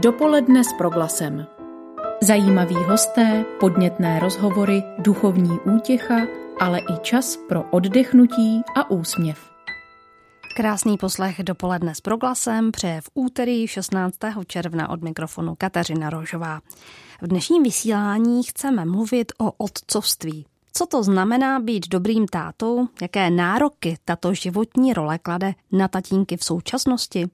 Dopoledne s proglasem. Zajímaví hosté, podnětné rozhovory, duchovní útěcha, ale i čas pro oddechnutí a úsměv. Krásný poslech dopoledne s proglasem přeje v úterý 16. června od mikrofonu Kateřina Rožová. V dnešním vysílání chceme mluvit o otcovství. Co to znamená být dobrým tátou? Jaké nároky tato životní role klade na tatínky v současnosti?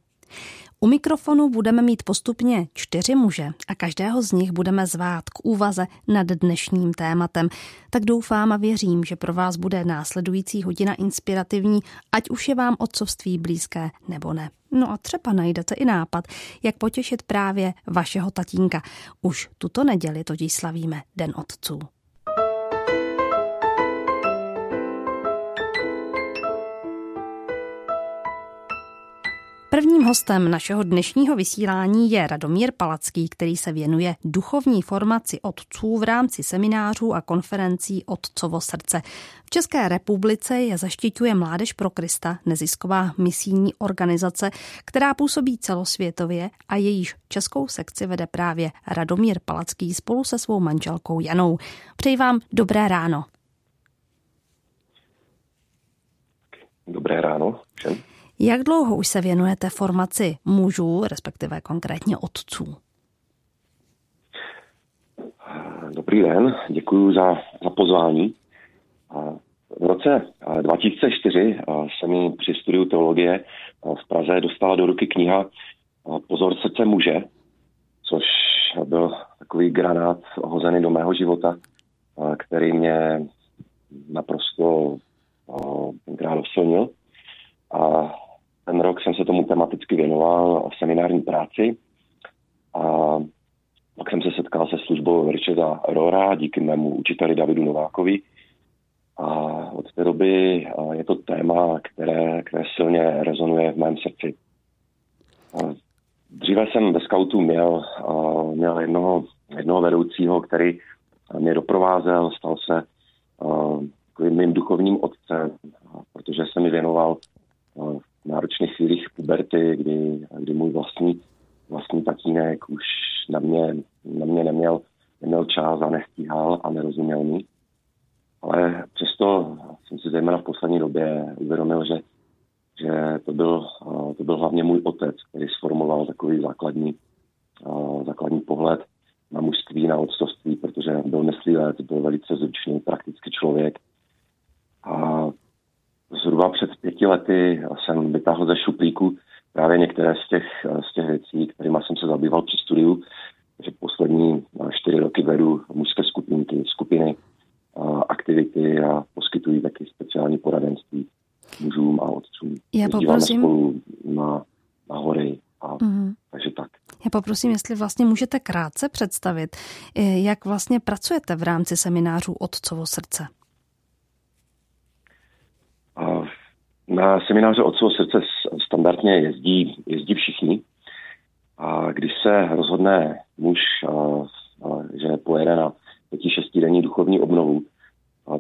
U mikrofonu budeme mít postupně čtyři muže a každého z nich budeme zvát k úvaze nad dnešním tématem. Tak doufám a věřím, že pro vás bude následující hodina inspirativní, ať už je vám otcovství blízké nebo ne. No a třeba najdete i nápad, jak potěšit právě vašeho tatínka. Už tuto neděli totiž slavíme Den otců. Prvním hostem našeho dnešního vysílání je Radomír Palacký, který se věnuje duchovní formaci otců v rámci seminářů a konferencí Otcovo srdce. V České republice je zaštiťuje Mládež pro Krista, nezisková misijní organizace, která působí celosvětově a jejíž českou sekci vede právě Radomír Palacký spolu se svou manželkou Janou. Přeji vám dobré ráno. Dobré ráno všem. Jak dlouho už se věnujete formaci mužů, respektive konkrétně otců? Dobrý den, děkuji za, za pozvání. V roce 2004 se mi při studiu teologie v Praze dostala do ruky kniha Pozor srdce muže, což byl takový granát hozený do mého života, který mě naprosto tenkrát osilnil. A ten rok jsem se tomu tematicky věnoval v seminární práci a pak jsem se setkal se službou Richarda Rora díky mému učiteli Davidu Novákovi. A od té doby je to téma, které, které silně rezonuje v mém srdci. Dříve jsem ve skautu měl, měl jednoho, jednoho vedoucího, který mě doprovázel, stal se mým duchovním otcem, protože se mi věnoval náročných chvílích puberty, kdy, kdy můj vlastní, vlastní tatínek už na mě, na mě neměl, neměl čas a nestíhal a nerozuměl mi. Ale přesto jsem si zejména v poslední době uvědomil, že, že to, byl, to byl hlavně můj otec, který sformoval takový základní, základní pohled na mužství, na otcovství, protože byl myslivec, byl velice zručný, praktický člověk. A zhruba před pěti lety jsem vytáhl ze šuplíku právě některé z těch, z těch věcí, kterými jsem se zabýval při studiu. že poslední čtyři roky vedu mužské skupinky, skupiny, aktivity a poskytují taky speciální poradenství mužům a otcům. Já poprosím... spolu na, na hory a mm-hmm. takže tak. Já poprosím, jestli vlastně můžete krátce představit, jak vlastně pracujete v rámci seminářů Otcovo srdce. Na semináře Otcovo srdce standardně jezdí, jezdí všichni. A když se rozhodne muž, že pojede na pěti, šestidenní duchovní obnovu,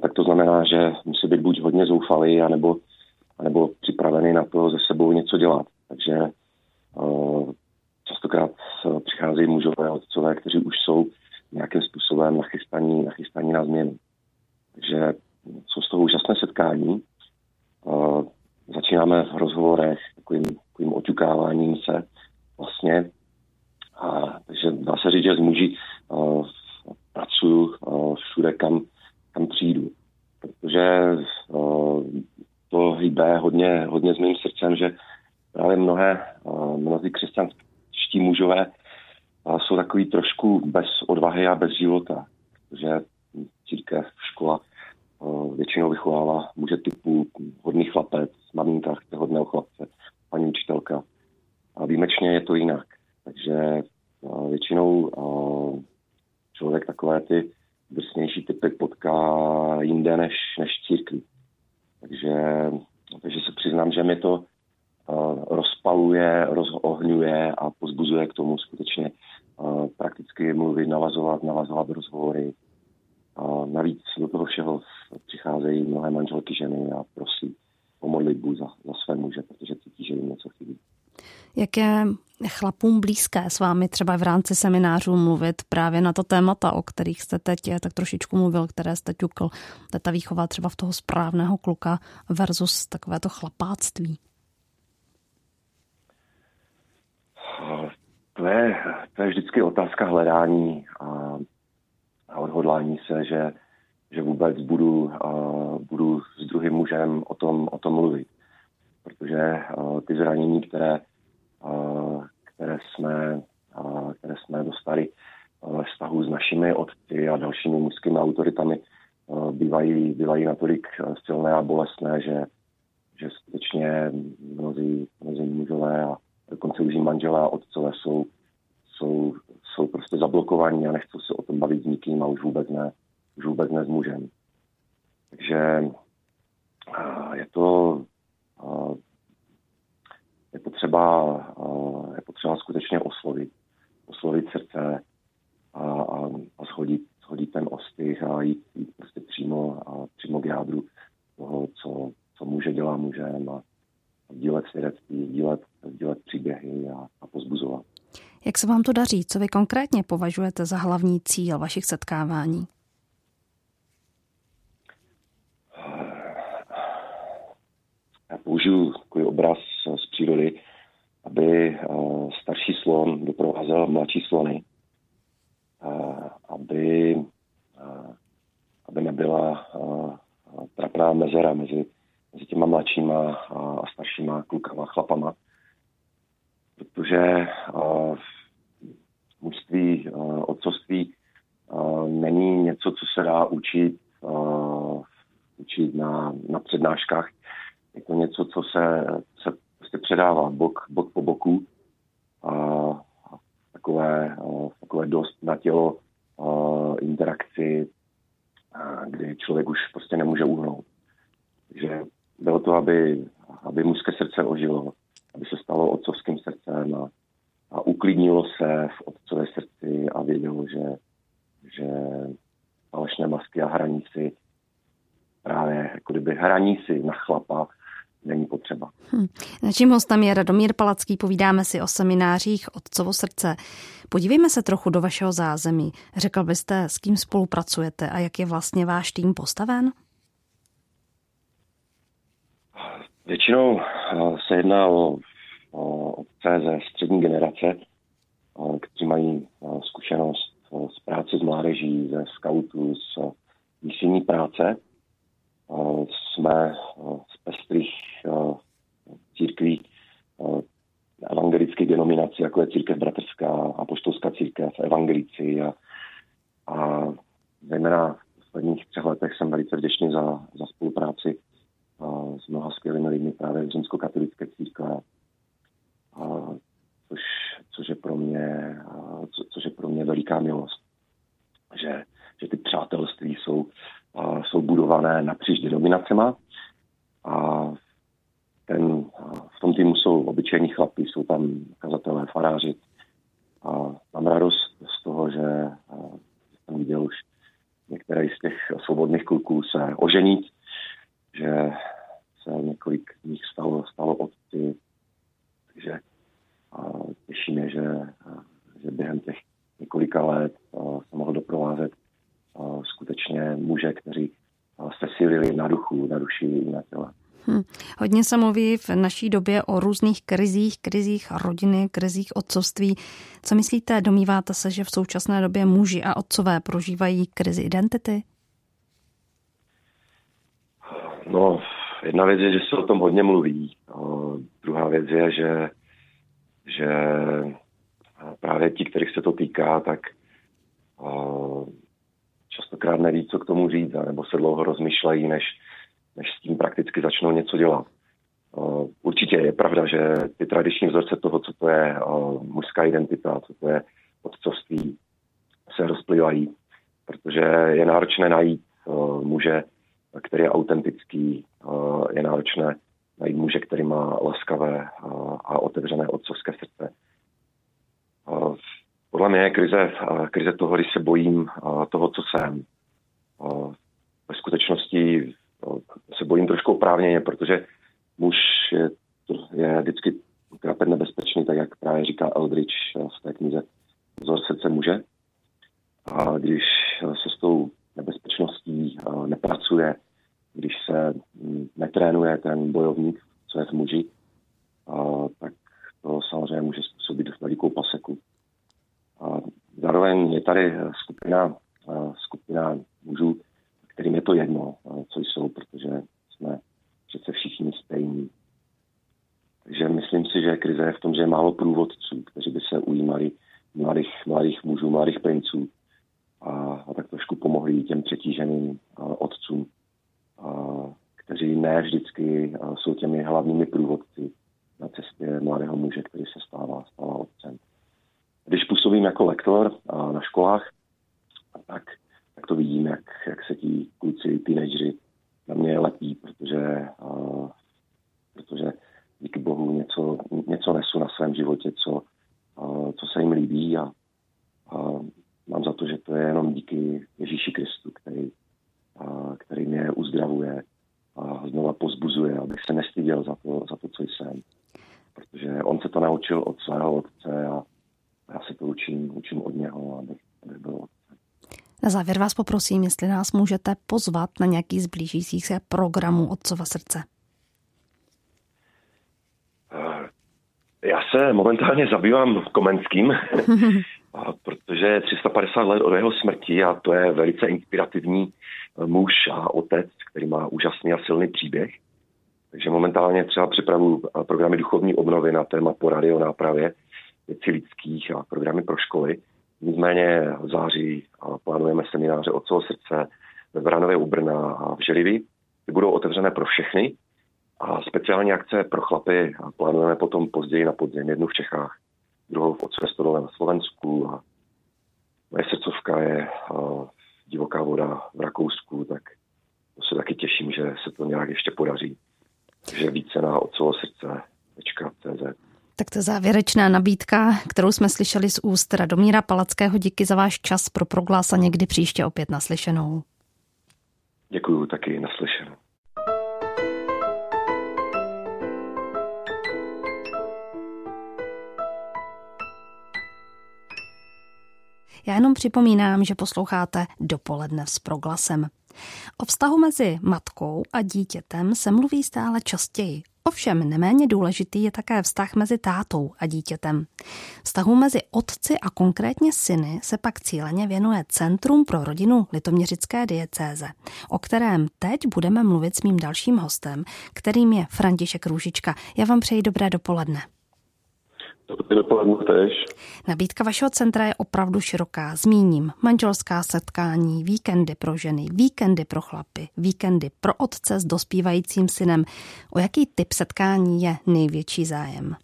tak to znamená, že musí být buď hodně zoufalý, anebo, anebo připravený na to ze sebou něco dělat. Takže častokrát přicházejí mužové otcové, kteří už jsou nějakým způsobem nachystaní, nachystaní na změnu. Takže jsou z toho úžasné setkání začínáme v rozhovorech takovým, takovým oťukáváním se vlastně. A, takže dá se říct, že s muži pracuju všude, kam, kam přijdu. Protože uh, to hýbe hodně, hodně s mým srdcem, že právě mnohé, mnozí křesťanští mužové uh, jsou takový trošku bez odvahy a bez života. Protože církev, škola většinou vychovává muže typu hodný chlapec, maminka chce hodného chlapce, paní učitelka. A výjimečně je to jinak. Takže většinou člověk takové ty drsnější typy potká jinde než, než církvi. Takže, takže se přiznám, že mi to rozpaluje, rozohňuje a pozbuzuje k tomu skutečně prakticky mluvit, navazovat, navazovat rozhovory, a navíc do toho všeho přicházejí mnohé manželky ženy a prosí o modlitbu za, za své muže, protože cítí, že jim něco chybí. Jak je chlapům blízké s vámi třeba v rámci seminářů mluvit právě na to témata, o kterých jste teď tak trošičku mluvil, které jste ťukl, ta výchova třeba v toho správného kluka versus takovéto chlapáctví? To je, to je vždycky otázka hledání a, a odhodlání se, že, že vůbec budu, a, budu s druhým mužem o tom, o tom mluvit. Protože a, ty zranění, které, a, které, jsme, a, které jsme dostali ve vztahu s našimi otci a dalšími mužskými autoritami, a, bývají, bývají natolik silné a bolestné, že, že skutečně mnozí, mnozí mužové a dokonce už manželé a otcové jsou, jsou, jsou prostě zablokovaní a nechcou se o tom bavit s nikým a už vůbec ne, už vůbec ne s mužem. Takže je to, je potřeba, je potřeba skutečně oslovit, oslovit srdce a, a, a shodit, shodit ten ostych a jít, jít prostě přímo, a přímo k jádru toho, co, co muže dělá mužem a, sdílet svědectví, sdílet, sdílet příběhy a, a pozbuzovat. Jak se vám to daří? Co vy konkrétně považujete za hlavní cíl vašich setkávání? Já použiju takový obraz z přírody, aby eh, starší slon doprovázel mladší slony, eh, aby, eh, aby nebyla trapná mezera mezi mezi těma mladšíma a staršíma klukama, chlapama. Protože uh, mužství, uh, otcovství uh, není něco, co se dá učit, uh, učit na, na přednáškách. Je to něco, co se, se prostě předává bok, bok po boku. Uh, takové, uh, takové dost na tělo uh, interakci, uh, kdy člověk už prostě nemůže uhnout. Takže bylo to, aby, aby mužské srdce ožilo, aby se stalo otcovským srdcem a, a uklidnilo se v otcové srdci a vědělo, že, že falešné masky a hraní si právě jako kdyby hraní si na chlapa není potřeba. Hmm. Naším hostem je Radomír Palacký, povídáme si o seminářích Otcovo srdce. Podívejme se trochu do vašeho zázemí. Řekl byste, s kým spolupracujete a jak je vlastně váš tým postaven? Většinou eh, se jedná o, o otce ze střední generace, eh, kteří mají eh, zkušenost z práce s mládeží, ze scoutu, z misijní práce. Jsme z pestrých církví evangelické denominací, jako je církev bratrská, apoštolská církev, evangelici a, a zejména v posledních třech letech jsem velice vděčný za, za spolupráci s mnoha skvělými lidmi právě v římskokatolické církve, což, což, je pro mě, co, což je pro mě veliká milost. Že, že ty přátelství jsou, jsou budované napříč denominacema a ten, v tom týmu jsou obyčejní chlapy, jsou tam kazatelé, faráři a mám radost z toho, že jsem viděl už některé z těch kluků se oženit, že se několik z nich stalo, stalo otci, takže a těší mě, že, že během těch několika let se mohl doprovázet skutečně muže, kteří se silili na duchu, na duši i na těle. Hmm. Hodně se mluví v naší době o různých krizích, krizích rodiny, krizích otcovství. Co myslíte, domýváte se, že v současné době muži a otcové prožívají krizi identity? No, jedna věc je, že se o tom hodně mluví. O, druhá věc je, že, že právě ti, kterých se to týká, tak o, častokrát neví, co k tomu říct, nebo se dlouho rozmýšlejí, než, než s tím prakticky začnou něco dělat. O, určitě je pravda, že ty tradiční vzorce toho, co to je mužská identita, co to je otcovství, se rozplývají, protože je náročné najít muže, který je autentický, je náročné najít muže, který má laskavé a otevřené otcovské srdce. Podle mě je krize, krize toho, když se bojím toho, co jsem. Ve skutečnosti se bojím trošku oprávněně, protože muž je, je vždycky krapet nebezpečný, říká Eldridge v té knize Vzor srdce muže. A když se s tou nebezpečností nepracuje, když se mm, netrénuje ten bojovník, co je v muži, tak to samozřejmě může způsobit velikou paseku. Zároveň je tady skupina, skupina mužů, kterým je to jedno, co jsou, protože jsme přece všichni stejní. Takže myslím si, že krize je v tom, že je málo průvodců, kteří by se ujímali mladých, mladých mužů, mladých princů a, a tak trošku pomohli těm přetíženým otcům, kteří ne vždycky jsou těmi hlavními průvodci na cestě mladého muže, který se stává, stává otcem. Když působím jako lektor na školách, tak, tak to vidím, jak, jak se ti kluci, teenageři na mě lepí, protože, protože díky bohu něco, něco nesu na svém životě, co, co se jim líbí a, a mám za to, že to je jenom díky Ježíši Kristu, který, a, který mě uzdravuje a znova pozbuzuje, abych se nestyděl za to, za to, co jsem. Protože on se to naučil od svého otce a já se to učím, učím od něho, abych, abych byl otcem. Na závěr vás poprosím, jestli nás můžete pozvat na nějaký z blížících se programů Otcova srdce. Já se momentálně zabývám Komenským, protože 350 let od jeho smrti a to je velice inspirativní eh, muž a otec, který má úžasný a silný příběh. Takže momentálně třeba připravu eh, programy duchovní obnovy na téma po radionápravě věcí lidských a programy pro školy. Nicméně v září plánujeme semináře Otcovo srdce ve Vranově u Brna a v Želivi. Ty budou otevřené pro všechny, a speciální akce pro chlapy plánujeme potom později na podzim, jednu v Čechách, druhou v Ocvestodole na Slovensku a moje srdcovka je divoká voda v Rakousku, tak to se taky těším, že se to nějak ještě podaří. Takže více na otcovo srdce.cz. Tak to je závěrečná nabídka, kterou jsme slyšeli z úst Radomíra Palackého. Díky za váš čas pro proglás a někdy příště opět naslyšenou. Děkuji taky naslyšenou. Já jenom připomínám, že posloucháte dopoledne s proglasem. O vztahu mezi matkou a dítětem se mluví stále častěji. Ovšem neméně důležitý je také vztah mezi tátou a dítětem. Vztahu mezi otci a konkrétně syny se pak cíleně věnuje Centrum pro rodinu Litoměřické diecéze, o kterém teď budeme mluvit s mým dalším hostem, kterým je František Růžička. Já vám přeji dobré dopoledne. Dobrý dopoledne tež. Nabídka vašeho centra je opravdu široká. Zmíním manželská setkání, víkendy pro ženy, víkendy pro chlapy, víkendy pro otce s dospívajícím synem. O jaký typ setkání je největší zájem?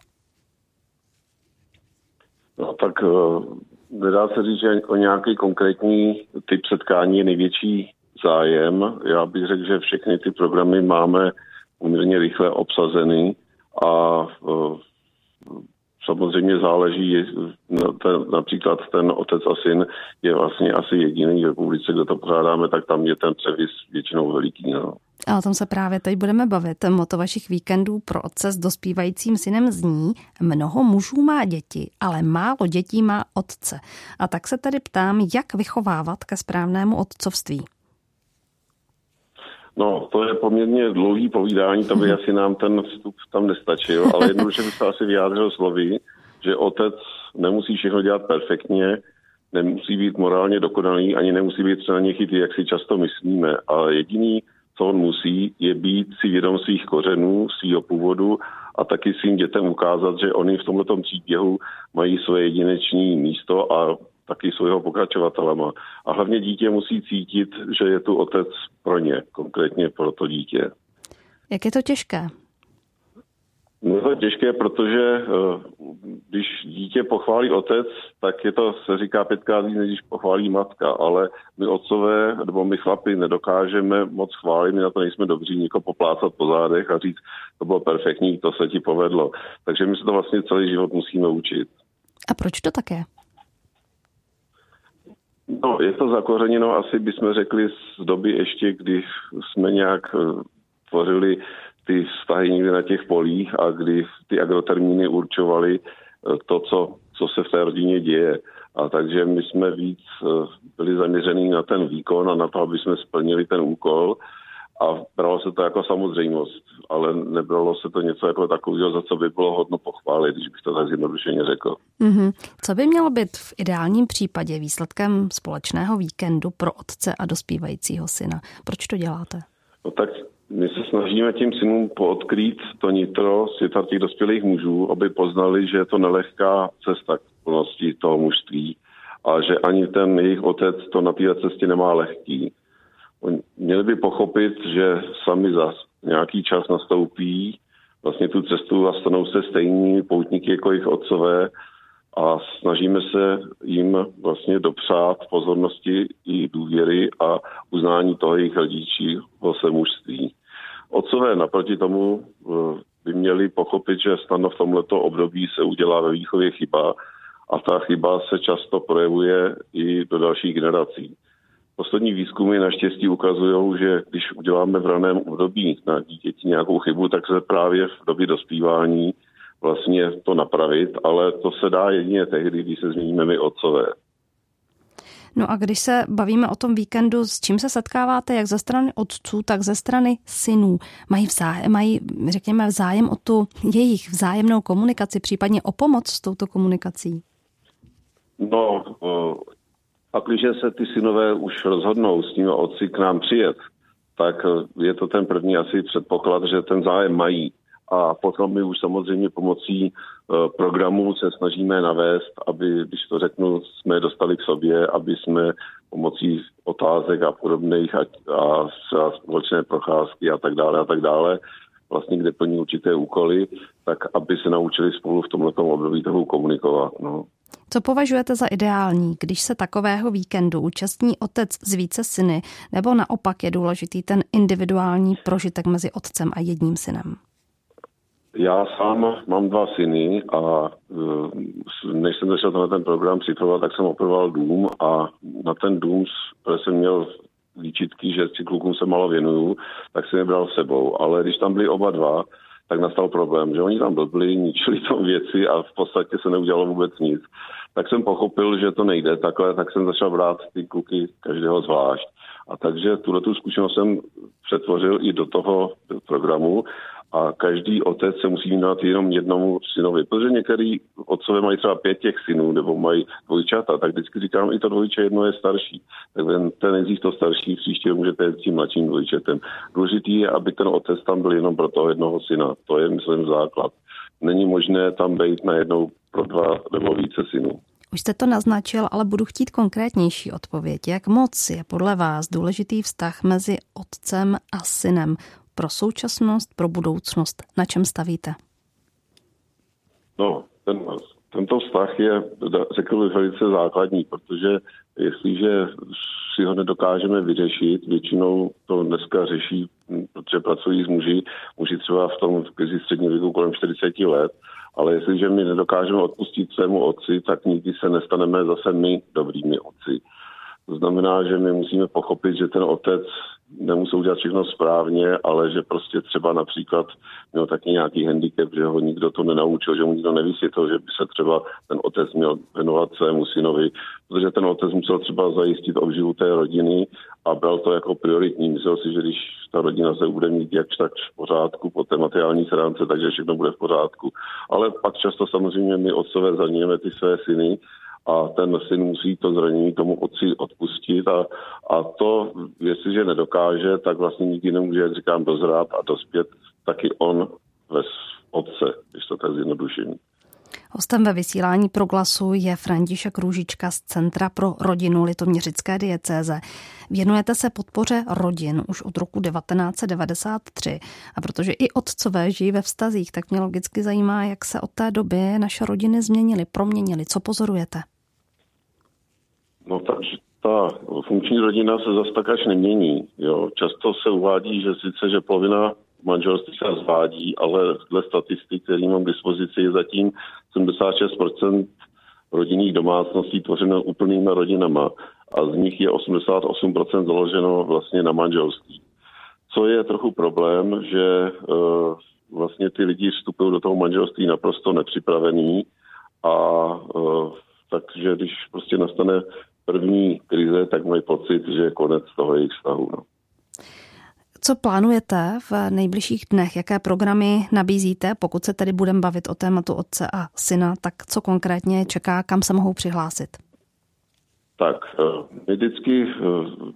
No tak uh, nedá se říct, že o nějaký konkrétní typ setkání je největší zájem. Já bych řekl, že všechny ty programy máme poměrně rychle obsazeny a uh, samozřejmě záleží, no, ten, například ten otec a syn je vlastně asi jediný v republice, kde to pořádáme, tak tam je ten převis většinou veliký. No. A o tom se právě teď budeme bavit. Moto vašich víkendů pro otce s dospívajícím synem zní, mnoho mužů má děti, ale málo dětí má otce. A tak se tedy ptám, jak vychovávat ke správnému otcovství. No, to je poměrně dlouhý povídání, to by mhm. asi nám ten vstup tam nestačil, ale jednoduše bych se asi vyjádřil slovy, že otec nemusí všechno dělat perfektně, nemusí být morálně dokonalý, ani nemusí být třeba něj chytrý, jak si často myslíme, ale jediný, co on musí, je být si vědom svých kořenů, svého původu a taky svým dětem ukázat, že oni v tomto příběhu mají svoje jedinečné místo a taky svého pokračovatelema. A hlavně dítě musí cítit, že je tu otec pro ně, konkrétně pro to dítě. Jak je to těžké? No je to těžké, protože eh, když dítě pochválí otec, tak je to, se říká pětkrát víc, než když pochválí matka, ale my otcové, nebo my chlapi nedokážeme moc chválit, my na to nejsme dobří, někoho poplácat po zádech a říct, to bylo perfektní, to se ti povedlo. Takže my se to vlastně celý život musíme učit. A proč to také? No, je to zakořeněno, asi bychom řekli z doby ještě, kdy jsme nějak eh, tvořili ty vztahy někde na těch polích a kdy ty agrotermíny určovaly, to, co, co se v té rodině děje. A takže my jsme víc byli zaměření na ten výkon a na to, aby jsme splnili ten úkol a bralo se to jako samozřejmost, ale nebralo se to něco jako takového, za co by bylo hodno pochválit, když bych to tak zjednodušeně řekl. Mm-hmm. Co by mělo být v ideálním případě výsledkem společného víkendu pro otce a dospívajícího syna? Proč to děláte? No tak my se snažíme tím synům poodkrýt to nitro světa těch dospělých mužů, aby poznali, že je to nelehká cesta k plnosti toho mužství a že ani ten jejich otec to na té cestě nemá lehký měli by pochopit, že sami za nějaký čas nastoupí vlastně tu cestu a stanou se stejní poutníky jako jejich otcové a snažíme se jim vlastně dopřát pozornosti i důvěry a uznání toho jejich rodičího se mužství. Otcové naproti tomu eh, by měli pochopit, že snadno v tomto období se udělá ve výchově chyba a ta chyba se často projevuje i do dalších generací. Poslední výzkumy naštěstí ukazují, že když uděláme v raném období na dítěti nějakou chybu, tak se právě v době dospívání vlastně to napravit, ale to se dá jedině tehdy, když se změníme my otcové. No a když se bavíme o tom víkendu, s čím se setkáváte jak ze strany otců, tak ze strany synů? Mají, vzájem, mají řekněme, vzájem o tu jejich vzájemnou komunikaci, případně o pomoc s touto komunikací? No, a když se ty synové už rozhodnou s tím otci k nám přijet, tak eh, je to ten první asi předpoklad, že ten zájem mají. A potom my už samozřejmě pomocí uh, programu se snažíme navést, aby, když to řeknu, jsme dostali k sobě, aby jsme pomocí otázek a podobných a, a, a společné procházky a tak dále a tak dále, vlastně kde plní určité úkoly, tak aby se naučili spolu v tomto období toho komunikovat. No. Co považujete za ideální, když se takového víkendu účastní otec z více syny, nebo naopak je důležitý ten individuální prožitek mezi otcem a jedním synem? Já sám mám dva syny a eh, než jsem začal na ten program připravovat, tak jsem opravoval dům a na ten dům, jsem měl výčitky, že si klukům se malo věnuju, tak jsem je bral sebou. Ale když tam byli oba dva, tak nastal problém, že oni tam blbli, ničili tam věci a v podstatě se neudělalo vůbec nic. Tak jsem pochopil, že to nejde takhle, tak jsem začal brát ty kluky každého zvlášť. A takže tuhle tu zkušenost jsem přetvořil i do toho programu a každý otec se musí dát jenom jednomu synovi, protože některý otcové mají třeba pět těch synů nebo mají dvojčata, tak vždycky říkám, i to dvojče jedno je starší. Tak ten, ten nejdřív to starší, příště můžete jít s tím mladším dvojčetem. Důležitý je, aby ten otec tam byl jenom pro toho jednoho syna. To je, myslím, základ. Není možné tam být najednou pro dva nebo více synů. Už jste to naznačil, ale budu chtít konkrétnější odpověď. Jak moc je podle vás důležitý vztah mezi otcem a synem? Pro současnost, pro budoucnost? Na čem stavíte? No, ten, tento vztah je, řekl bych, velice základní, protože jestliže si ho nedokážeme vyřešit, většinou to dneska řeší, protože pracují s muži, muži třeba v tom krizi střední věku kolem 40 let, ale jestliže my nedokážeme odpustit svému otci, tak nikdy se nestaneme zase my dobrými otci. To znamená, že my musíme pochopit, že ten otec nemusí udělat všechno správně, ale že prostě třeba například měl taky nějaký handicap, že ho nikdo to nenaučil, že mu nikdo nevysvětlil, že by se třeba ten otec měl věnovat svému synovi, protože ten otec musel třeba zajistit obživu té rodiny a bral to jako prioritní. Myslel si, že když ta rodina se bude mít jakž tak v pořádku po té materiální stránce, takže všechno bude v pořádku. Ale pak často samozřejmě my otcové zraňujeme ty své syny a ten syn musí to zranění tomu otci odpustit a, a to, jestliže nedokáže, tak vlastně nikdy nemůže, jak říkám, dozrát a dospět taky on ve otce, když to tak zjednodušení. Hostem ve vysílání proglasu je František Růžička z Centra pro rodinu Litoměřické diecéze. Věnujete se podpoře rodin už od roku 1993 a protože i otcové žijí ve vztazích, tak mě logicky zajímá, jak se od té doby naše rodiny změnily, proměnily. Co pozorujete? No takže ta funkční rodina se zase tak až nemění. Jo. Často se uvádí, že sice, že polovina manželství se zvádí, ale dle statistik, které mám k dispozici, je zatím 76% rodinných domácností tvořeno úplnými rodinama a z nich je 88% založeno vlastně na manželství. Co je trochu problém, že uh, vlastně ty lidi vstupují do toho manželství naprosto nepřipravený a takže když prostě nastane první krize, tak mají pocit, že je konec toho jejich vztahu. No. Co plánujete v nejbližších dnech? Jaké programy nabízíte? Pokud se tedy budeme bavit o tématu otce a syna, tak co konkrétně čeká, kam se mohou přihlásit? Tak, eh, my vždycky eh,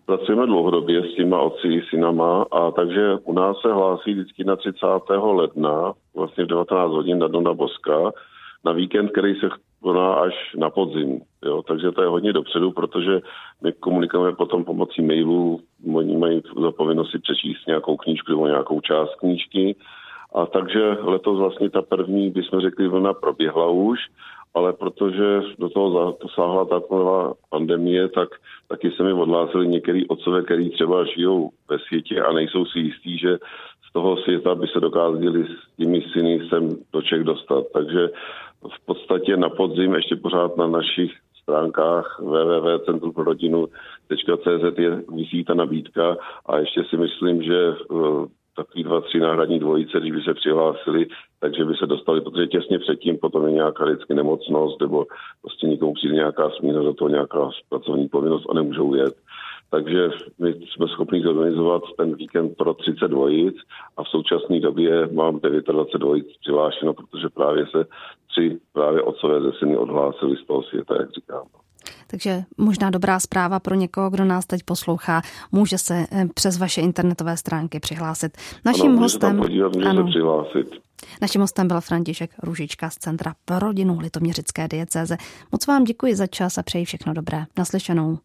pracujeme dlouhodobě s těma otci i synama a takže u nás se hlásí vždycky na 30. ledna, vlastně v 19 hodin na Dona Boska, na víkend, který se koná až na podzim. Jo? Takže to je hodně dopředu, protože my komunikujeme potom pomocí mailů, oni mají za povinnost si přečíst nějakou knížku nebo nějakou část knížky. A takže letos vlastně ta první, bychom řekli, vlna proběhla už, ale protože do toho sáhla ta pandemie, tak taky se mi odhlásili některý otcové, který třeba žijou ve světě a nejsou si jistí, že toho světa by se dokázali s těmi syny sem do Čech dostat. Takže v podstatě na podzim ještě pořád na našich stránkách www.centrumprorodinu.cz je vysí ta nabídka a ještě si myslím, že uh, takový dva, tři náhradní dvojice, když by se přihlásili, takže by se dostali, protože těsně předtím potom je nějaká lidská nemocnost nebo prostě někomu přijde nějaká směna do toho nějaká pracovní povinnost a nemůžou jet. Takže my jsme schopni zorganizovat ten víkend pro 30 dvojic a v současné době mám 29 dvojic přihlášeno, protože právě se tři právě otcové ze syny odhlásili z toho světa, jak říkám. Takže možná dobrá zpráva pro někoho, kdo nás teď poslouchá, může se eh, přes vaše internetové stránky přihlásit. Naším ano, hostem, podívat, ano, přihlásit. Naším hostem byl František Ružička z Centra pro rodinu Litoměřické diecéze. Moc vám děkuji za čas a přeji všechno dobré. Naslyšenou.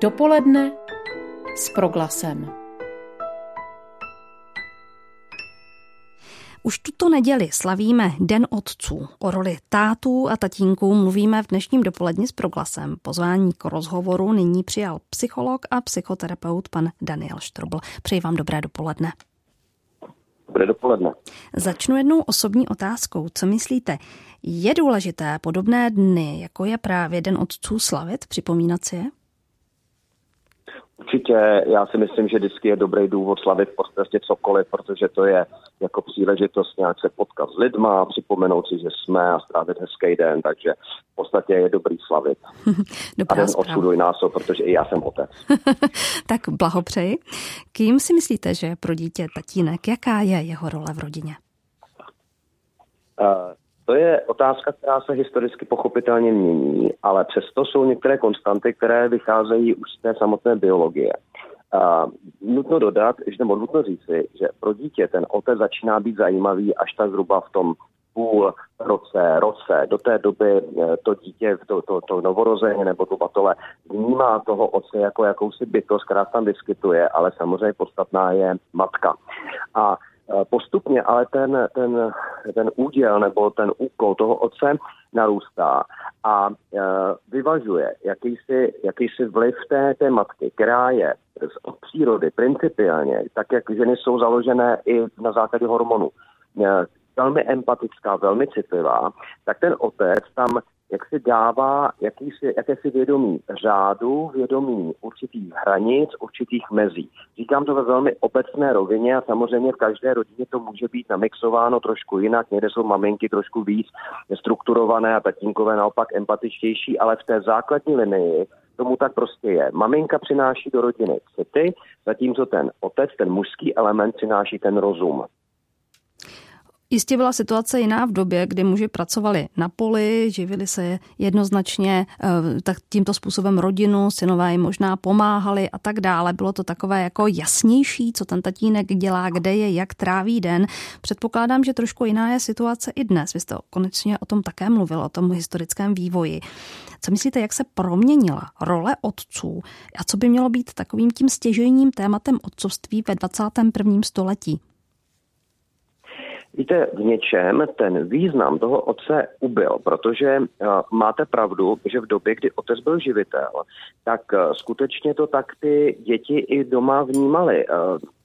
Dopoledne s proglasem. Už tuto neděli slavíme Den otců. O roli tátů a tatínků mluvíme v dnešním dopoledni s proglasem. Pozvání k rozhovoru nyní přijal psycholog a psychoterapeut pan Daniel Štrobl. Přeji vám dobré dopoledne. Dobré dopoledne. Začnu jednou osobní otázkou. Co myslíte, je důležité podobné dny, jako je právě Den otců slavit, připomínat si je? Určitě, já si myslím, že vždycky je dobrý důvod slavit v podstatě cokoliv, protože to je jako příležitost nějak se potkat s lidma, připomenout si, že jsme a strávit hezký den, takže v podstatě je dobrý slavit. Dobrá a den odsuduj násob, protože i já jsem otec. tak blahopřeji. Kým si myslíte, že pro dítě tatínek, jaká je jeho role v rodině? Uh, to je otázka, která se historicky pochopitelně mění, ale přesto jsou některé konstanty, které vycházejí už z té samotné biologie. A nutno dodat, že nebo nutno říci, že pro dítě ten otec začíná být zajímavý až tak zhruba v tom půl roce, roce. Do té doby eh, to dítě, to, to, to novorozeně nebo to batole vnímá toho otce jako jakousi bytost, která tam vyskytuje, ale samozřejmě podstatná je matka. A postupně ale ten, ten, ten úděl nebo ten úkol toho otce narůstá a e, vyvažuje jakýsi, jakýsi vliv té, té matky, která je z od přírody principiálně, tak jak ženy jsou založené i na základě hormonů, e, velmi empatická, velmi citlivá, tak ten otec tam jak si dává jakýsi, jakési vědomí řádu, vědomí určitých hranic, určitých mezí. Říkám to ve velmi obecné rovině a samozřejmě v každé rodině to může být namixováno trošku jinak. Někde jsou maminky trošku víc strukturované a tatínkové naopak empatičtější, ale v té základní linii tomu tak prostě je. Maminka přináší do rodiny city, zatímco ten otec, ten mužský element přináší ten rozum. Jistě byla situace jiná v době, kdy muži pracovali na poli, živili se jednoznačně eh, tak tímto způsobem rodinu, synové jim možná pomáhali a tak dále. Bylo to takové jako jasnější, co ten tatínek dělá, kde je, jak tráví den. Předpokládám, že trošku jiná je situace i dnes. Vy jste konečně o tom také mluvil, o tom historickém vývoji. Co myslíte, jak se proměnila role otců a co by mělo být takovým tím stěžejním tématem otcovství ve 21. století? Víte, v něčem ten význam toho otce ubyl, protože uh, máte pravdu, že v době, kdy otec byl živitel, tak uh, skutečně to tak ty děti i doma vnímali.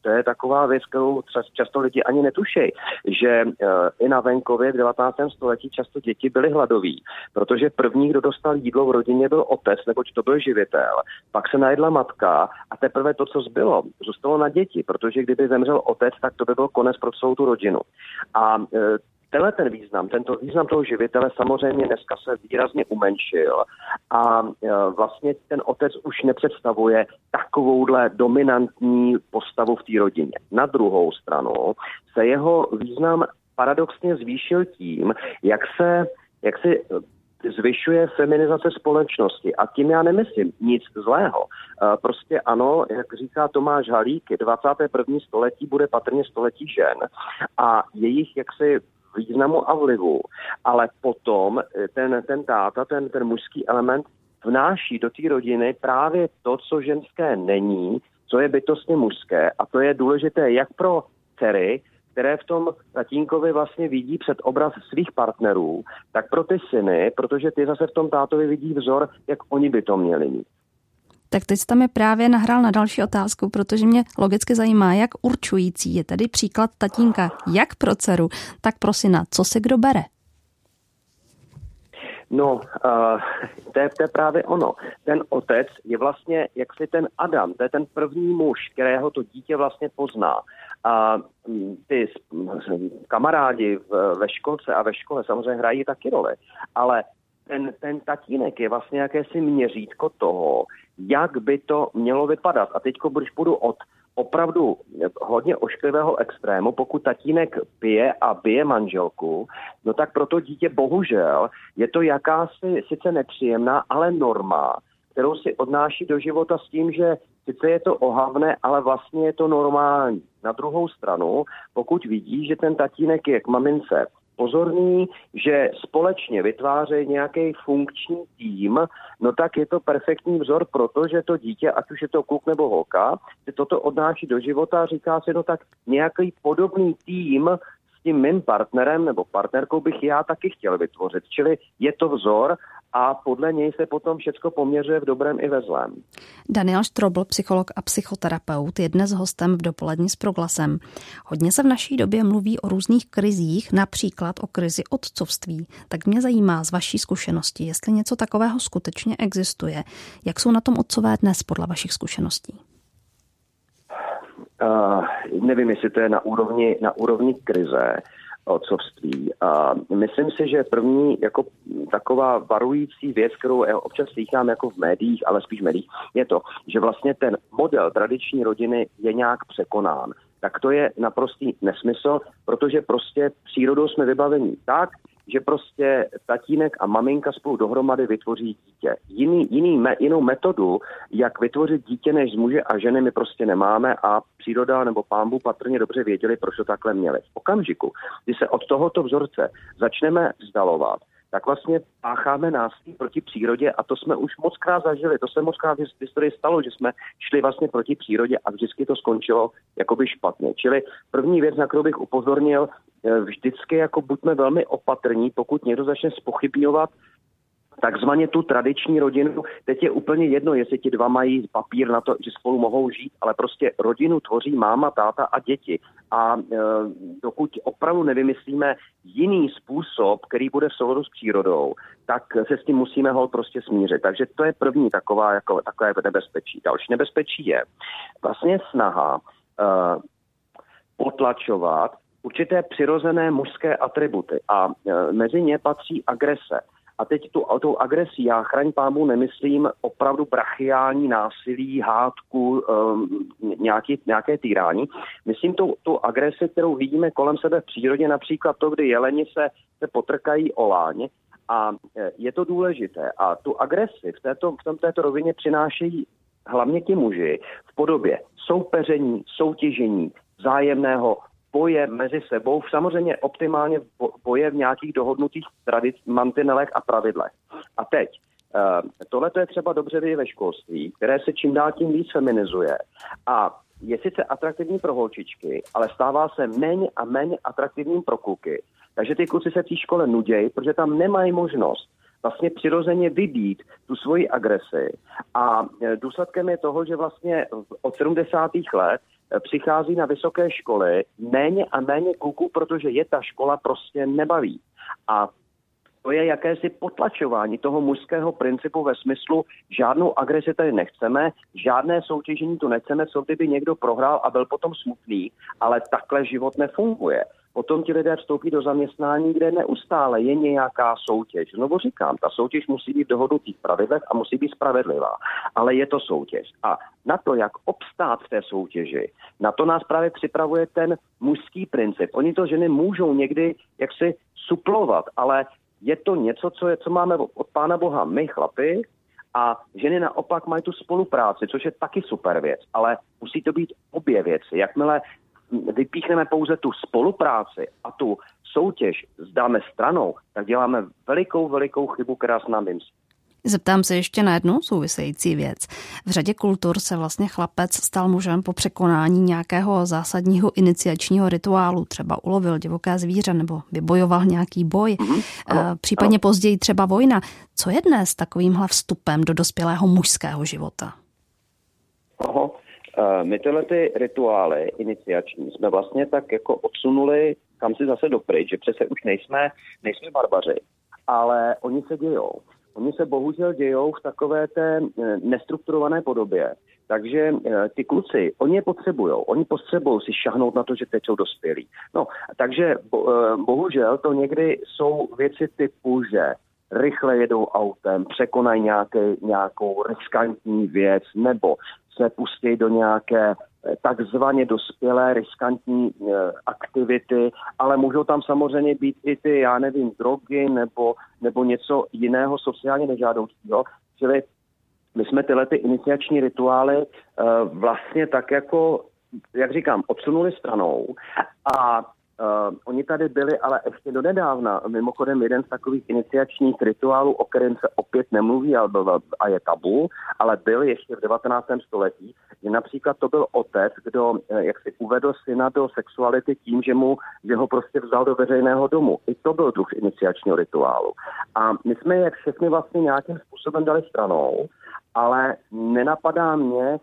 To je taková věc, kterou často lidi ani netušejí, že eh, i na venkově v 19. století často děti byly hladoví, protože první, kdo dostal jídlo v rodině, byl otec, neboť to byl živitel. Pak se najedla matka a teprve to, co zbylo, zůstalo na děti, protože kdyby zemřel otec, tak to by byl konec pro celou tu rodinu. A eh, tenhle ten význam, tento význam toho živitele samozřejmě dneska se výrazně umenšil a e, vlastně ten otec už nepředstavuje takovouhle dominantní postavu v té rodině. Na druhou stranu se jeho význam paradoxně zvýšil tím, jak se jak si zvyšuje feminizace společnosti. A tím já nemyslím nic zlého. Prostě ano, jak říká Tomáš Halík, 21. století bude patrně století žen a jejich jaksi významu a vlivu, ale potom ten, ten táta, ten, ten mužský element vnáší do té rodiny právě to, co ženské není, co je bytostně mužské a to je důležité jak pro dcery, které v tom tatínkovi vlastně vidí před obraz svých partnerů, tak pro ty syny, protože ty zase v tom tátovi vidí vzor, jak oni by to měli mít. Tak teď jste mi právě nahrál na další otázku, protože mě logicky zajímá, jak určující je tedy příklad tatínka jak pro dceru, tak pro syna. Co se kdo bere? No, uh, to, je, to je právě ono. Ten otec je vlastně jak si ten Adam, to je ten první muž, kterého to dítě vlastně pozná. A mm, ty kamarádi ve školce a ve škole samozřejmě hrají taky roli, ale ten, ten tatínek je vlastně jakési měřítko toho, jak by to mělo vypadat. A teď, když půjdu od opravdu hodně ošklivého extrému, pokud tatínek pije a bije manželku, no tak pro to dítě bohužel je to jakási sice nepříjemná, ale norma, kterou si odnáší do života s tím, že sice je to ohavné, ale vlastně je to normální. Na druhou stranu, pokud vidí, že ten tatínek je k mamince pozorný, že společně vytvářejí nějaký funkční tým, no tak je to perfektní vzor, protože to dítě, ať už je to kluk nebo holka, si toto odnáší do života a říká si, no tak nějaký podobný tým tím mým partnerem nebo partnerkou bych já taky chtěl vytvořit. Čili je to vzor a podle něj se potom všechno poměřuje v dobrém i ve zlém. Daniel Štrobl, psycholog a psychoterapeut, je dnes hostem v dopolední s proglasem. Hodně se v naší době mluví o různých krizích, například o krizi otcovství. Tak mě zajímá z vaší zkušenosti, jestli něco takového skutečně existuje. Jak jsou na tom otcové dnes podle vašich zkušeností? Uh, nevím, jestli to je na úrovni, na úrovni krize otcovství. A myslím si, že první jako taková varující věc, kterou občas slychám jako v médiích, ale spíš médiích, je to, že vlastně ten model tradiční rodiny je nějak překonán. Tak to je naprostý nesmysl, protože prostě přírodou jsme vybavení tak, že prostě tatínek a maminka spolu dohromady vytvoří dítě. Jiný, jiný me, jinou metodu, jak vytvořit dítě než z muže a ženy, my prostě nemáme a příroda nebo pámbu patrně dobře věděli, proč to takhle měli. V okamžiku, kdy se od tohoto vzorce začneme vzdalovat, tak vlastně pácháme násilí proti přírodě a to jsme už moc krát zažili. To se moc krát v historii stalo, že jsme šli vlastně proti přírodě a vždycky to skončilo jakoby špatně. Čili první věc, na kterou bych upozornil, vždycky jako buďme velmi opatrní, pokud někdo začne spochybňovat takzvaně tu tradiční rodinu. Teď je úplně jedno, jestli ti dva mají papír na to, že spolu mohou žít, ale prostě rodinu tvoří máma, táta a děti. A e, dokud opravdu nevymyslíme jiný způsob, který bude v souladu s přírodou, tak se s tím musíme ho prostě smířit. Takže to je první taková, jako, takové nebezpečí. Další nebezpečí je vlastně snaha e, potlačovat určité přirozené mužské atributy a e, mezi ně patří agrese. A teď tu, tou agresí, já chraň pámu nemyslím opravdu brachiální násilí, hádku, um, nějaký, nějaké týrání. Myslím tu, tu agresi, kterou vidíme kolem sebe v přírodě, například to, kdy jeleni se, se potrkají o láň. A e, je to důležité. A tu agresi v této, v tom, této rovině přinášejí hlavně ti muži v podobě soupeření, soutěžení, vzájemného boje mezi sebou, samozřejmě optimálně boje v nějakých dohodnutých tradic, mantinelech a pravidlech. A teď, eh, tohle je třeba dobře vidět ve školství, které se čím dál tím víc feminizuje. A je sice atraktivní pro holčičky, ale stává se méně a méně atraktivním pro kluky. Takže ty kluci se v té škole nudějí, protože tam nemají možnost vlastně přirozeně vybít tu svoji agresi. A eh, důsledkem je toho, že vlastně od 70. let přichází na vysoké školy méně a méně kluků, protože je ta škola prostě nebaví. A to je jakési potlačování toho mužského principu ve smyslu, žádnou agresi tady nechceme, žádné soutěžení tu nechceme, co kdyby někdo prohrál a byl potom smutný, ale takhle život nefunguje. Potom ti lidé vstoupí do zaměstnání, kde neustále je nějaká soutěž. Znovu říkám, ta soutěž musí být v dohodnutých pravidlech a musí být spravedlivá, ale je to soutěž. A na to, jak obstát v té soutěži, na to nás právě připravuje ten mužský princip. Oni to ženy můžou někdy jaksi suplovat, ale je to něco, co, je, co máme od Pána Boha my, chlapi, a ženy naopak mají tu spolupráci, což je taky super věc, ale musí to být obě věci. Jakmile vypíchneme pouze tu spolupráci a tu soutěž zdáme stranou, tak děláme velikou, velikou chybu, která s námi Zeptám se ještě na jednu související věc. V řadě kultur se vlastně chlapec stal mužem po překonání nějakého zásadního iniciačního rituálu, třeba ulovil divoké zvíře nebo vybojoval nějaký boj, mm-hmm. případně později třeba vojna. Co je dnes takovýmhle vstupem do dospělého mužského života? Oho. Eh, my tyhle ty rituály iniciační jsme vlastně tak jako odsunuli kam si zase dopryč, že přece už nejsme, nejsme barbaři, ale oni se dějou. Oni se bohužel dějou v takové té eh, nestrukturované podobě. Takže eh, ty kluci, oni je potřebují. Oni potřebují si šahnout na to, že teď jsou dospělí. No, takže bohužel to někdy jsou věci typu, že rychle jedou autem, překonají nějaké, nějakou riskantní věc, nebo se pustí do nějaké takzvaně dospělé riskantní e, aktivity, ale můžou tam samozřejmě být i ty, já nevím, drogy nebo, nebo něco jiného sociálně nežádoucího. Čili my jsme tyhle ty iniciační rituály e, vlastně tak jako, jak říkám, odsunuli stranou a Uh, oni tady byli ale ještě do nedávna. Mimochodem jeden z takových iniciačních rituálů, o kterém se opět nemluví a, byl, a je tabu, ale byl ještě v 19. století, že například to byl otec, kdo eh, jak si uvedl syna do sexuality tím, že, mu, že ho prostě vzal do veřejného domu. I to byl druh iniciačního rituálu. A my jsme je všechny vlastně nějakým způsobem dali stranou, ale nenapadá mě,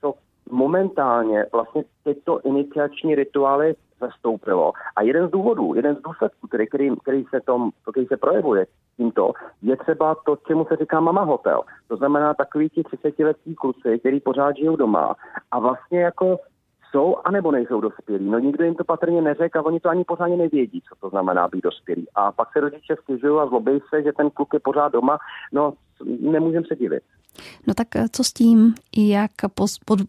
co momentálně vlastně tyto iniciační rituály zastoupilo. A jeden z důvodů, jeden z důsledků, který, který, který, se, tom, který se projevuje tímto, je třeba to, čemu se říká mama hotel. To znamená takový ti 30-letí kluci, který pořád žijou doma a vlastně jako jsou anebo nejsou dospělí. No nikdo jim to patrně neřekl a oni to ani pořádně nevědí, co to znamená být dospělý. A pak se rodiče stěžují a zlobí se, že ten kluk je pořád doma. No, nemůžeme se divit. No tak eh, co s tím, jak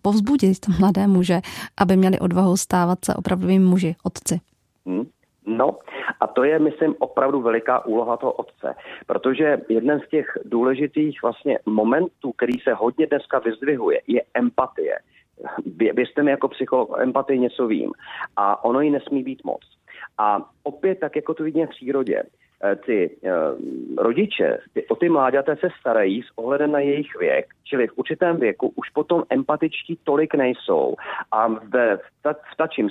povzbudit mladé muže, aby měli odvahu stávat se opravdovými muži, otci? Hmm. No, a to je, myslím, opravdu veliká úloha toho otce, protože jeden z těch důležitých vlastně momentů, který se hodně dneska vyzdvihuje, je empatie. Věřte mi jako psycholog, empatii něco vím a ono ji nesmí být moc. A opět, tak jako to vidíme v přírodě, ty uh, rodiče ty, o ty mláďata se starají s ohledem na jejich věk, čili v určitém věku už potom empatičtí tolik nejsou. A ve vtačím, ptačím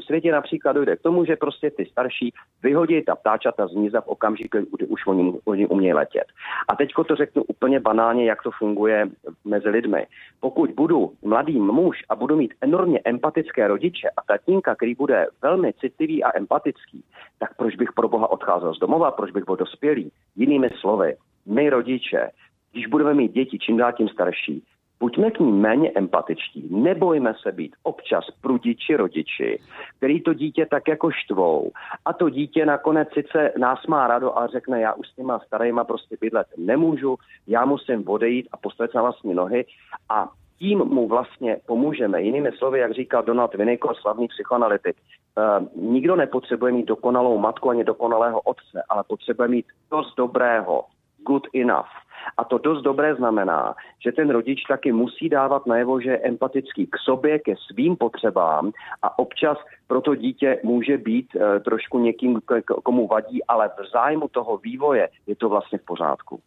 světě například dojde k tomu, že prostě ty starší vyhodí ta ptáčata z nízda v okamžiku, kdy už oni, oni umějí letět. A teď to řeknu úplně banálně, jak to funguje mezi lidmi. Pokud budu mladý muž a budu mít enormně empatické rodiče a tatínka, který bude velmi citlivý a empatický, tak proč bych pro Boha odcházel z domova, proč bych byl dospělý? Jinými slovy, my rodiče, když budeme mít děti čím dál tím starší, Buďme k ní méně empatičtí, nebojme se být občas prudiči rodiči, který to dítě tak jako štvou. A to dítě nakonec sice nás má rado a řekne, já už s těma starýma prostě bydlet nemůžu, já musím odejít a postavit na vlastní nohy. A tím mu vlastně pomůžeme. Jinými slovy, jak říkal Donald Winnicott, slavný psychoanalytik, uh, nikdo nepotřebuje mít dokonalou matku ani dokonalého otce, ale potřebuje mít dost dobrého, good enough. A to dost dobré znamená, že ten rodič taky musí dávat najevo, že je empatický k sobě, ke svým potřebám a občas pro to dítě může být e, trošku někým, komu vadí, ale v zájmu toho vývoje je to vlastně v pořádku.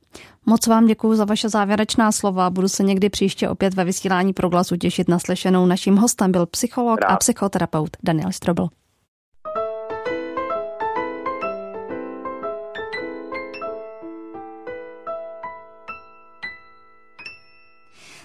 Moc vám děkuji za vaše závěrečná slova. Budu se někdy příště opět ve vysílání proglasu těšit na slyšenou. Naším hostem byl psycholog Rád. a psychoterapeut Daniel Strobl.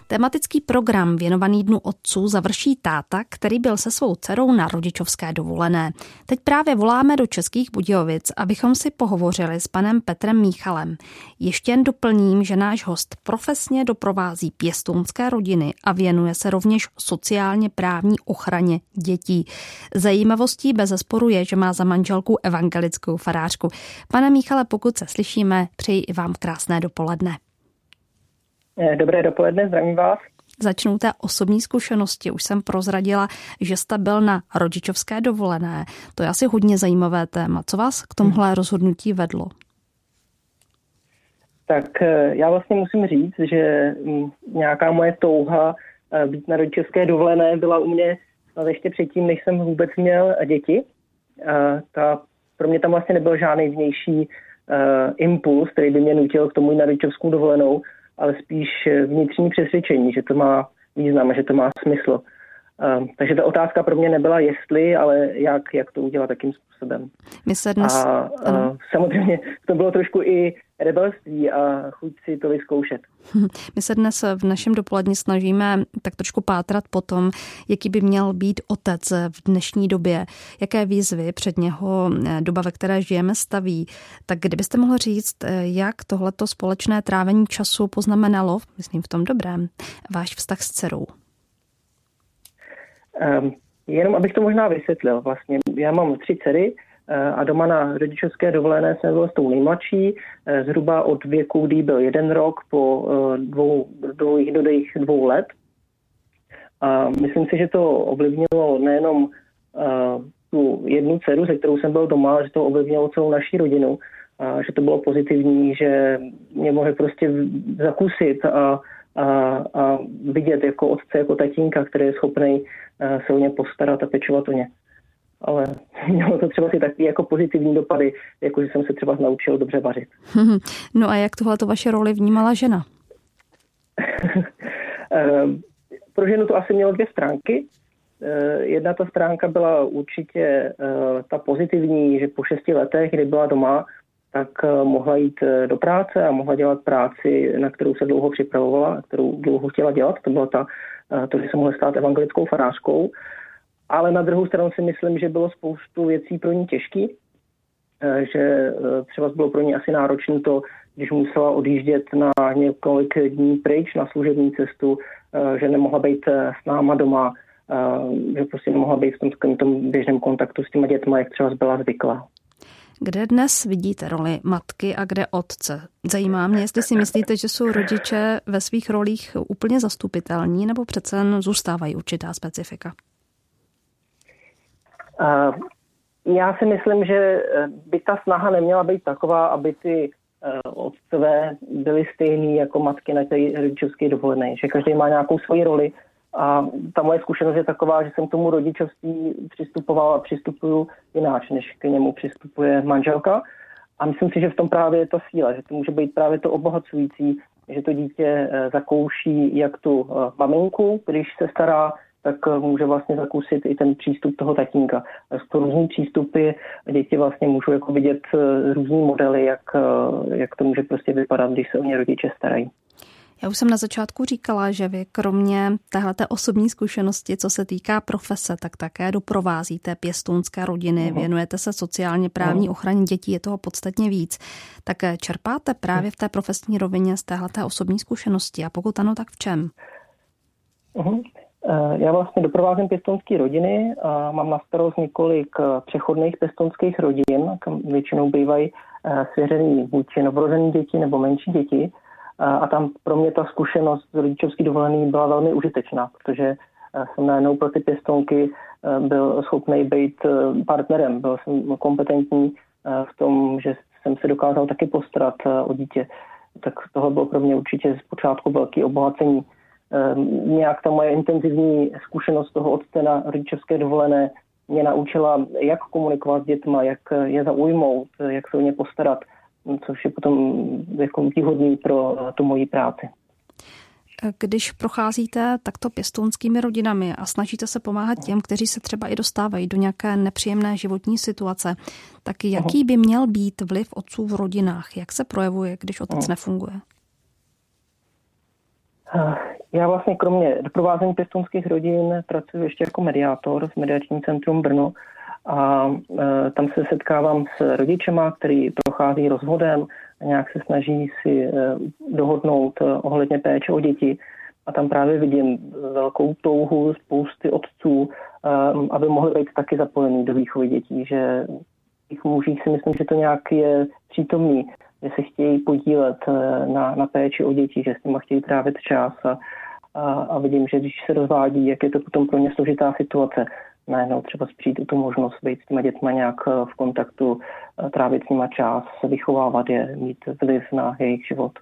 Tematický program věnovaný Dnu otců završí táta, který byl se svou dcerou na rodičovské dovolené. Teď právě voláme do Českých Budějovic, abychom si pohovořili s panem Petrem Míchalem. Ještě jen doplním, že náš host profesně doprovází pěstounské rodiny a věnuje se rovněž sociálně právní ochraně dětí. Zajímavostí bez zesporu je, že má za manželku evangelickou farářku. Pane Míchale, pokud se slyšíme, přeji i vám krásné dopoledne. Eh, dobré dopoledne, zdravím vás. Začnu té osobní zkušenosti. Už jsem prozradila, že jste byl na rodičovské dovolené. To je asi hodně zajímavé téma. Co vás k tomuhle rozhodnutí vedlo? Tak eh, já vlastně musím říct, že mm, nějaká moje touha eh, být na rodičovské dovolené byla u mě ještě předtím, než jsem vůbec měl děti. Ta, pro mě tam vlastně nebyl žádný vnější impuls, který by mě nutil k tomu na rodičovskou dovolenou ale spíš vnitřní přesvědčení, že to má význam, že to má smysl. Uh, takže ta otázka pro mě nebyla jestli, ale jak, jak to udělat, takým způsobem. My se dnes... A uh, samozřejmě to bylo trošku i rebelství a chuť si to vyzkoušet. My se dnes v našem dopoledni snažíme tak trošku pátrat po tom, jaký by měl být otec v dnešní době, jaké výzvy před něho eh, doba, ve které žijeme, staví. Tak kdybyste mohl říct, eh, jak tohleto společné trávení času poznamenalo, myslím v tom dobrém, váš vztah s dcerou? Um, jenom abych to možná vysvětlil. Vlastně já mám tři dcery, a doma na rodičovské dovolené jsem byl s tou nejmladší, eh, zhruba od věku, kdy byl jeden rok po eh, dvou, dvou, do dvou let. A myslím si, že to ovlivnilo nejenom tu jednu dceru, se kterou jsem byl doma, ale že to ovlivnilo celou naší rodinu, a že to bylo pozitivní, že mě mohli prostě zakusit a, a, a vidět jako otce, jako tatínka, který je schopný se o ně postarat a pečovat o ně ale mělo to třeba si taky jako pozitivní dopady, jako že jsem se třeba naučil dobře vařit. No a jak tohle to vaše roli vnímala žena? Ehm, pro ženu to asi mělo dvě stránky. Ehm, jedna ta stránka byla určitě ehm, ta pozitivní, že po šesti letech, kdy byla doma, tak mohla jít do práce a mohla dělat práci, na kterou se dlouho připravovala, kterou dlouho chtěla dělat. To byla ta, to, že se mohla stát evangelickou farářkou. Ale na druhou stranu si myslím, že bylo spoustu věcí pro ní těžký, eh, že eh, třeba bylo pro ní asi náročné to, když musela odjíždět na několik dní pryč na služební cestu, eh, že nemohla být s náma doma, že prostě nemohla být v tom, tom běžném kontaktu s těma dětma, jak třeba byla zvyklá. Kde dnes vidíte roli matky a kde otce? Zajímá mě, jestli si myslíte, že jsou rodiče ve svých rolích úplně zastupitelní, nebo přece zůstávají určitá specifika? Já si myslím, že eh, by ta snaha neměla být taková, aby ty eh, otcové byly stejný jako matky na té rodičovské dovolené, že každý má nějakou svoji roli a ta moje zkušenost je taková, že jsem k tomu rodičovství přistupoval a přistupuju jináč, než k němu přistupuje manželka. A myslím si, že v tom právě je ta síla, že to může být právě to obohacující, že to dítě eh, zakouší jak tu maminku, když se stará tak eh, může vlastně zakusit i ten přístup toho tatínka. To různý přístupy, děti vlastně můžou jako vidět eh, různý modely, jak, eh, jak to může prostě vypadat, když se o ně rodiče starají. Já už jsem na začátku říkala, že vy kromě téhleté osobní zkušenosti, co se týká profese, tak také doprovázíte pěstounské rodiny, uh-huh. věnujete se sociálně právní uh-huh. ochraně dětí, je toho podstatně víc. Tak čerpáte právě v té profesní rovině z téhleté osobní zkušenosti a pokud ano, tak v čem? Uh-huh. Eh, já vlastně doprovázím pěstonské rodiny a mám na starost několik eh, přechodných pěstonských rodin, kam většinou bývají eh, svěřený buď novorozený děti nebo menší děti. A tam pro mě ta zkušenost z rodičovský dovolený byla velmi užitečná, protože jsem najednou pro ty pěstonky byl schopný být partnerem, byl jsem kompetentní v tom, že jsem se dokázal taky postarat o dítě. Tak tohle bylo pro mě určitě z počátku velký obohacení nějak ta moje intenzivní zkušenost toho otce na rodičovské dovolené mě naučila, jak komunikovat s dětma, jak je zaujmout, jak se o ně postarat, což je potom jako výhodný pro tu moji práci. Když procházíte takto pěstounskými rodinami a snažíte se pomáhat těm, kteří se třeba i dostávají do nějaké nepříjemné životní situace, tak jaký by měl být vliv otců v rodinách? Jak se projevuje, když otec nefunguje? Já vlastně kromě doprovázení pěstounských rodin pracuji ještě jako mediátor v mediačním centrum Brno a e, tam se setkávám s rodičema, který prochází rozvodem a nějak se snaží si e, dohodnout e, ohledně péče o děti. A tam právě vidím velkou touhu spousty otců, aby mohli být taky zapojení do výchovy dětí, že těch mužích si myslím, že to nějak je přítomný, že se chtějí podílet e, na, na péči o děti, že s nimi chtějí trávit čas a, a, a vidím, že když se rozvádí, jak je to potom pro ně složitá situace, najednou třeba přijít tu možnost být s těma dětma nějak eh, v kontaktu, eh, trávit s nima čas, vychovávat je, mít vliv na jejich život.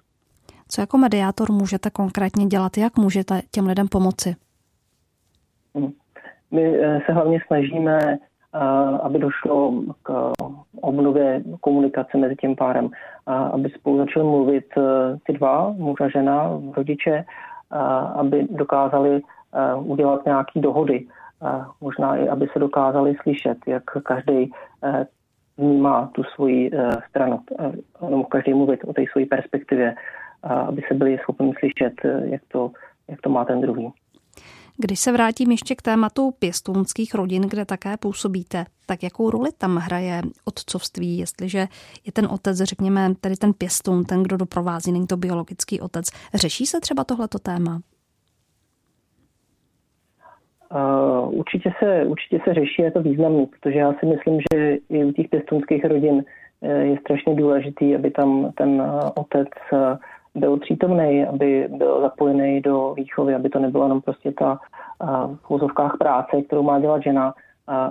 Co jako mediátor můžete konkrétně dělat? Jak můžete těm lidem pomoci? Hmm. My eh, se hlavně snažíme, aby došlo k obnově komunikace mezi tím párem, aby spolu začali mluvit ty dva, muž a žena, rodiče, aby dokázali udělat nějaké dohody možná i, aby se dokázali slyšet, jak každý eh, vnímá tu svoji eh, stranu, eh, nebo každý mluvit o té své perspektivě, aby se byli schopni slyšet, jak to, jak to má ten druhý. Když se vrátím ještě k tématu pěstounských rodin, kde také působíte, tak jakou roli tam hraje otcovství, jestliže je ten otec, řekněme, tedy ten pěstoun, ten, kdo doprovází, není to biologický otec. Řeší se třeba tohleto téma? Uh, určitě, se, určitě se řeší, je to významný, protože já si myslím, že i u těch pěstounských rodin uh, je strašně důležitý, aby tam ten uh, otec byl přítomný, aby byl zapojený do výchovy, aby to nebyla jenom prostě ta v vozovkách práce, kterou má dělat žena,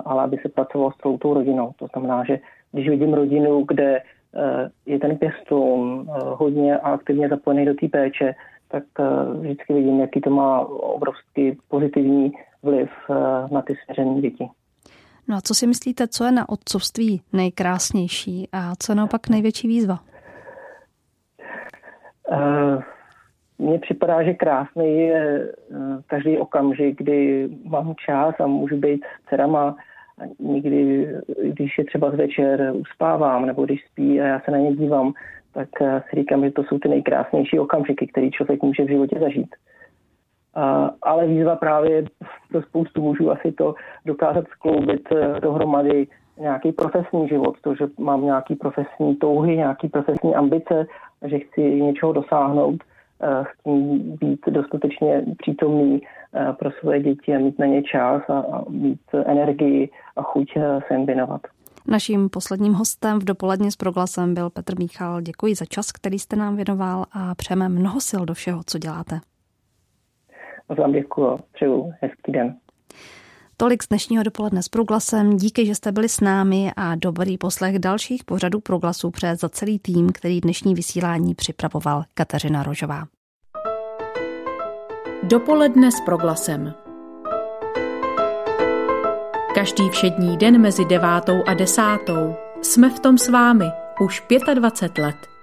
ale aby se pracovalo s tou rodinou. To znamená, že když vidím rodinu, kde je ten pěstoun hodně aktivně zapojený do té péče, tak vždycky vidím, jaký to má obrovský pozitivní vliv na ty svěřené děti. No a co si myslíte, co je na otcovství nejkrásnější a co je naopak největší výzva? Uh, mně připadá, že krásný je uh, každý okamžik, kdy mám čas a můžu být s dcerama. Někdy, když je třeba večer uspávám nebo když spí a já se na ně dívám, tak si říkám, že to jsou ty nejkrásnější okamžiky, které člověk může v životě zažít ale výzva právě pro spoustu mužů asi to dokázat skloubit eh, dohromady nějaký profesní život, to, že mám nějaký profesní touhy, nějaký profesní ambice, že chci něčeho dosáhnout, eh, s tím být dostatečně přítomný eh, pro své děti a mít na ně čas a mít energii a chuť se jim věnovat. Naším posledním hostem v dopoledně s proglasem byl Petr Míchal. Děkuji za čas, který jste nám věnoval a přejeme mnoho sil do všeho, co děláte. Vám děkuji a přeju hezký den. Tolik z dnešního dopoledne s Proglasem. Díky, že jste byli s námi a dobrý poslech dalších pořadů Proglasu přeje za celý tým, který dnešní vysílání připravoval Kateřina Rožová. Dopoledne s Proglasem. Každý všední den mezi devátou a desátou jsme v tom s vámi už 25 let.